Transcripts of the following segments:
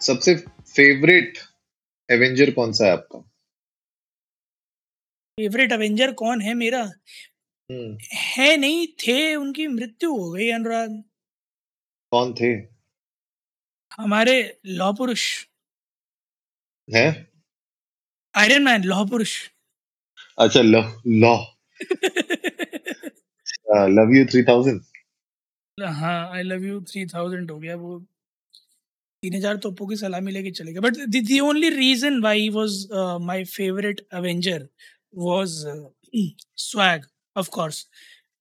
सबसे favourite Avenger कौन सा है आपका? फेवरेट अवेंजर कौन है मेरा? हम्म, है नहीं थे उनकी मृत्यु हो गई अनुराग। कौन थे? हमारे लौह पुरुष। हैं? आयरन मैन लौह पुरुष। अच्छा लॉ लॉ लव यू थ्री थाउज़ेंड हाँ I love you three thousand हो गया वो। तीन हज़ार तोपों की सलामी लेके चले गए। But the only reason why was my favourite Avenger was swag of course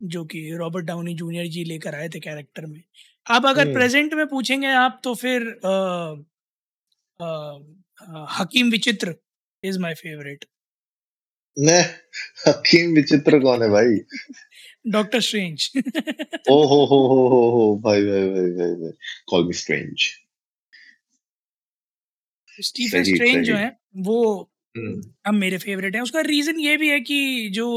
जो कि रॉबर्ट डाउनी जूनियर जी लेकर आए थे कैरेक्टर में। अब अगर हम्म। प्रेजेंट में पूछेंगे आप तो फिर uh, uh, हकीम विचित्र इज़ माय फेवरेट ने हकीम विचित्र कौन है भाई? डॉक्टर स्ट्रेंज ओ हो हो हो हो हो भाई भाई भाई भाई भाई कॉल मी स्ट्रेंज स्टीफन सही, स्ट्रेंज जो है वो अब मेरे फेवरेट हैं। उसका रीज़न ये भी है कि जो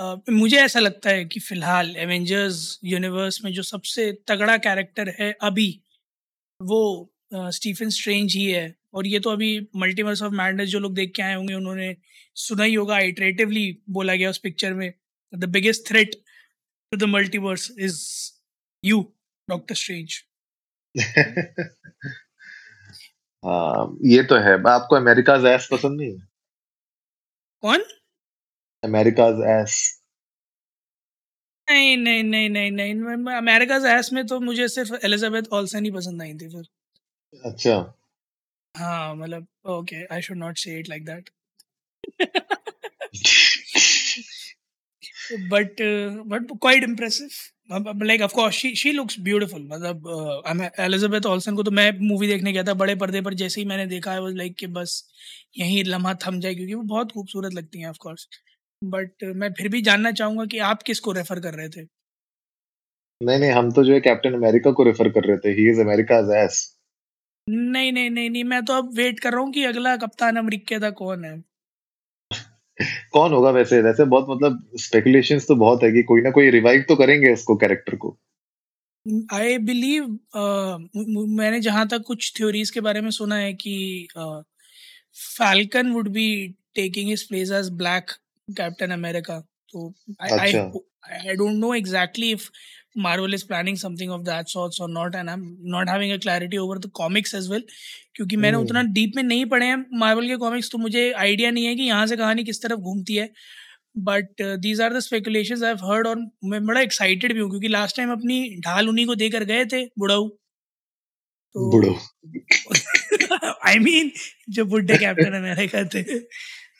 अ, मुझे ऐसा लगता है कि फ़िलहाल एवेंजर्स यूनिवर्स में जो सबसे तगड़ा कैरेक्टर है अभी वो स्टीफन स्ट्रेंज ही है। और ये तो अभी मल्टीवर्स ऑफ़ मैडनेस जो लोग देख के आए होंगे उन्होंने सुना ही होगा आइटरेटिवली बोला गया उस पिक्चर में the biggest threat to the multiverse is you Doctor Strange हाँ ये तो है। आपको अमेरिकाज एस पसंद नहीं है? कौन? अमेरिकाज एस नहीं नहीं नहीं नहीं नहीं अमेरिका एस में तो मुझे सिर्फ़ एलिजाबेथ ऑल्सन ही पसंद आई थी फिर। अच्छा। हाँ मतलब okay I should not say it like that but but quite impressive like of course she she looks beautiful मतलब एलिजाबेथ ऑल्सन को तो मैं मूवी देखने गया था बड़े पर्दे पर जैसे ही मैंने देखा है वो लाइक कि बस यहीं लम्हा थम जाए क्योंकि वो बहुत खूबसूरत लगती हैं ऑफ़ कोर्स बट मैं फिर भी जानना चाहूँगा कि आप किसको रेफर कर रहे थे? नहीं नहीं हम तो जो है कैप्टन अमेरिका को रेफर कर रहे थे। ही इज़ अमेरिकाज एस नहीं नहीं नहीं नहीं मैं तो अब वेट कर रहा हूँ कि अगला कप्तान अमेरिका था कौन है। कौन होगा वैसे? वैसे बहुत मतलब स्पेकुलेशंस तो बहुत है कि कोई ना कोई रिवाइव तो करेंगे उसको कैरेक्टर को। आई बिलीव uh, मैंने जहाँ तक कुछ थ्योरीज के बारे में सुना है कि Falcon would be taking his place as black Captain America तो I. I don't know exactly if Marvel is planning something of that sorts or not and I'm not having a clarity over the comics as well क्योंकि मैंने हम्म। उतना deep में नहीं पढ़े हैं Marvel के comics तो मुझे आइडिया नहीं है कि यहाँ से कहानी किस तरफ़ घूमती है। But these are the speculations I heard और मैं बड़ा एक्साइटेड भी हूँ क्योंकि लास्ट टाइम अपनी ढाल उन्हीं को देकर गए थे बुढ़ाऊ। तो आई मीन जो बुढ़े कैप्टन अमेरिका थे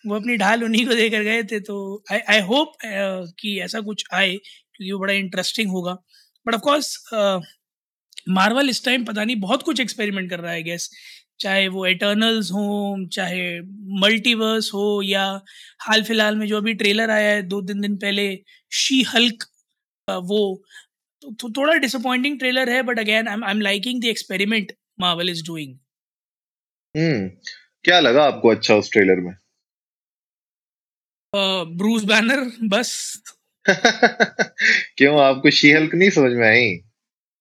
वो अपनी ढाल उन्हीं को देकर गए थे तो आई आई होप कि ऐसा कुछ आए क्योंकि वो बड़ा इंटरेस्टिंग होगा। बट ऑफ़ कोर्स मार्वल इस टाइम पता नहीं बहुत कुछ एक्सपेरिमेंट कर रहा है गैस चाहे वो एटर्नल्स हो चाहे मल्टीवर्स हो या हाल फ़िलहाल में जो अभी ट्रेलर आया है दो तीन दिन पहले शी हल्क वो तो, तो थोड़ा डिसअपॉइंटिंग ट्रेलर है but again I am liking the experiment Marvel is doing hmm क्या लगा आपको अच्छा उस ट्रेलर में? ब्रूस बैनर बस। क्यों आपको शी हल्क नहीं समझ में आई?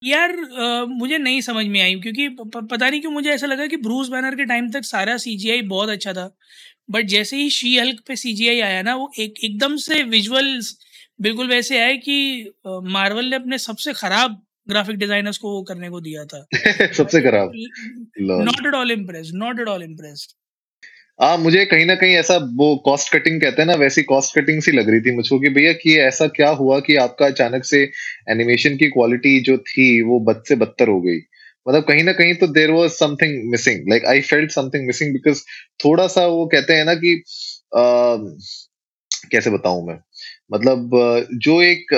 यार अ, मुझे नहीं समझ में आई क्योंकि प, प, पता नहीं क्यों मुझे ऐसा लगा कि ब्रूस बैनर के टाइम तक सारा सीजीआई बहुत अच्छा था। बट जैसे ही शी हल्क पे सीजीआई आया ना वो एक एकदम से विजुअल्स बिल्कुल वैसे आए कि मार्वल ने अपने सबसे खराब ग्राफिक डिजाइनर्स को वो करने को दिया था। सबसे खराब। Not at all impress not at all impressed आ मुझे कहीं ना कहीं ऐसा वो कॉस्ट कटिंग कहते हैं ना वैसी कॉस्ट कटिंग सी लग रही थी मुझको कि भैया कि ऐसा क्या हुआ कि आपका अचानक से एनिमेशन की क्वालिटी जो थी वो बद से बदतर हो गई। मतलब कहीं ना कहीं तो there was something missing like I felt something missing because थोड़ा सा वो कहते हैं ना कि आ, कैसे बताऊँ मैं? मतलब जो एक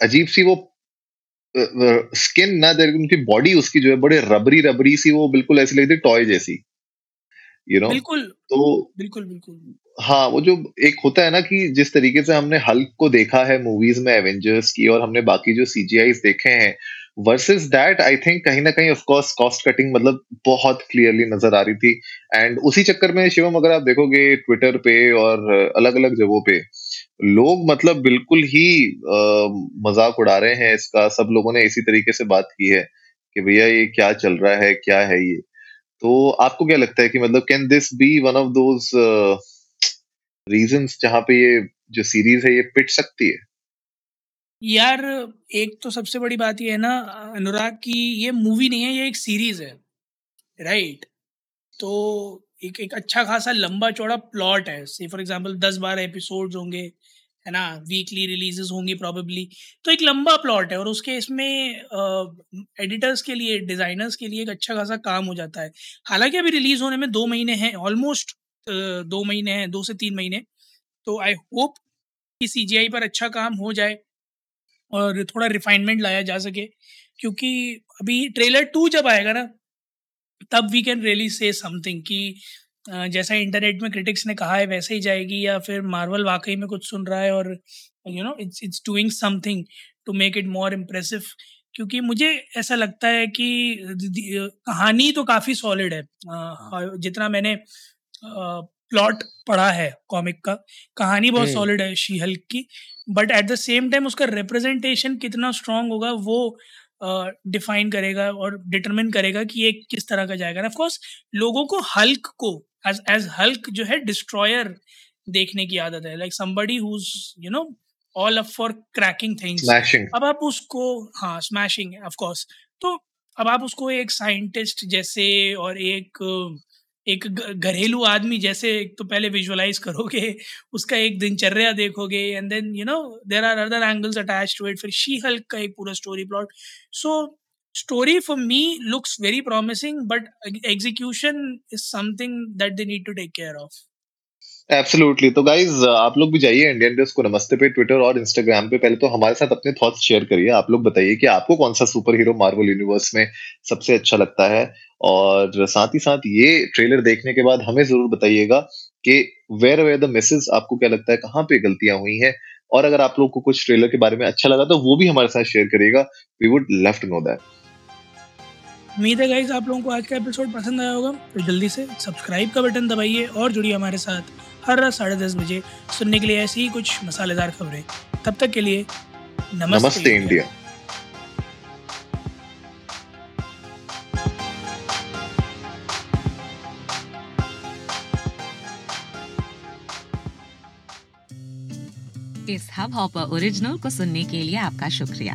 अजीब सी वो स्किन ना देर उनकी बॉडी उसकी जो है बड़े रबरी रबरी सी वो बिल्कुल ऐसी लगती टॉय जैसी। यू नो बिल्कुल। तो बिल्कुल बिल्कुल। हाँ वो जो एक होता है ना कि जिस तरीके से हमने हल्क को देखा है मूवीज़ में एवेंजर्स की और हमने बाकी जो सीजीआईस देखे हैं वर्सेस दैट आई थिंक कहीं ना कहीं ऑफ़ कोर्स कॉस्ट कटिंग मतलब बहुत क्लियरली नज़र आ रही थी। एंड उसी चक्कर में शिवम अगर आप देखोगे ट्विटर पे और अलग अलग जगहों पे लोग मतलब बिल्कुल ही मज़ाक उड़ा रहे हैं इसका। सब लोगों ने इसी तरीके से बात की है कि भैया ये क्या चल रहा है क्या है ये? तो आपको क्या लगता है कि मतलब can this be one of those reasons जहाँ पे ये, जो सीरीज़ है, ये पिट सकती है? यार, एक तो सबसे बड़ी बात ये है ना, अनुराग की ये मूवी नहीं है, ये एक सीरीज़ है राइट तो एक एक अच्छा खासा लंबा चौड़ा प्लॉट है। फॉर एग्जांपल दस बारह एपिसोड्स होंगे है ना वीकली रिलीजेस होंगी प्रॉबेबली तो एक लंबा प्लॉट है और उसके इसमें एडिटर्स के लिए डिज़ाइनर्स के लिए एक अच्छा खासा काम हो जाता है। हालाँकि अभी रिलीज़ होने में दो महीने हैं ऑलमोस्ट दो महीने हैं, दो से तीन महीने तो आई होप कि सीजीआई पर अच्छा काम हो जाए और थोड़ा रिफाइनमेंट लाया जा सके, क्योंकि अभी ट्रेलर टू जब आएगा ना, तब we can really say something कि जैसा इंटरनेट में क्रिटिक्स ने कहा है वैसे ही जाएगी या फिर मार्वल वाकई में कुछ सुन रहा है और you know it's it's doing something to make it more impressive क्योंकि मुझे ऐसा लगता है कि कहानी तो काफ़ी सॉलिड है। जितना मैंने प्लॉट पढ़ा है कॉमिक का कहानी बहुत सॉलिड। है शी हल्क की but at the same time उसका रिप्रेजेंटेशन कितना स्ट्रांग होगा वो डिफाइन uh, करेगा और डिटरमिन करेगा कि ये किस तरह का जाएगा। ऑफ़ कोर्स लोगों को हल्क को एज एज हल्क जो है डिस्ट्रॉयर देखने की आदत है। Like somebody who you know all up for cracking things अब आप उसको हाँ स्मैशिंग ऑफ़ कोर्स तो अब आप उसको एक साइंटिस्ट जैसे और एक uh, एक घरेलू आदमी जैसे एक तो पहले विजुअलाइज करोगे, उसका एक दिनचर्या देखोगे and then you know there are other angles attach to it फिर शी हल्क का एक पूरा story plot so story for me looks very promising but execution is something that they need to take care of absolutely तो guys आप लोग भी जाइए Indian desk को नमस्ते पे ट्विटर और इंस्टाग्राम पे। पहले तो हमारे साथ अपने थॉट्स शेयर करिए। आप लोग बताइए कि आपको कौन सा सुपर हीरो मार्वल यूनिवर्स में सबसे अच्छा लगता है? और साथ ही साथ ये ट्रेलर देखने के बाद हमें ज़रूर बताइएगा कि वेयर वेयर द मिसेज आपको क्या लगता है? कहाँ पे गलतियाँ हुई हैं? और अगर आप लोग को कुछ ट्रेलर के बारे में अच्छा लगा तो वो भी हमारे साथ शेयर करिएगा। We would love to know that उम्मीद है गाइज़ आप लोगों को आज का एपिसोड पसंद आया होगा। तो जल्दी से सब्सक्राइब का बटन दबाइए और जुड़िए हमारे साथ। हर रात साढ़े दस बजे सुनने के लिए ऐसी ही कुछ मसालेदार खबरें। तब तक के लिए नमस्ते, नमस्ते इंडिया। इस हब हॉपर ओरिजिनल को सुनने के लिए आपका शुक्रिया।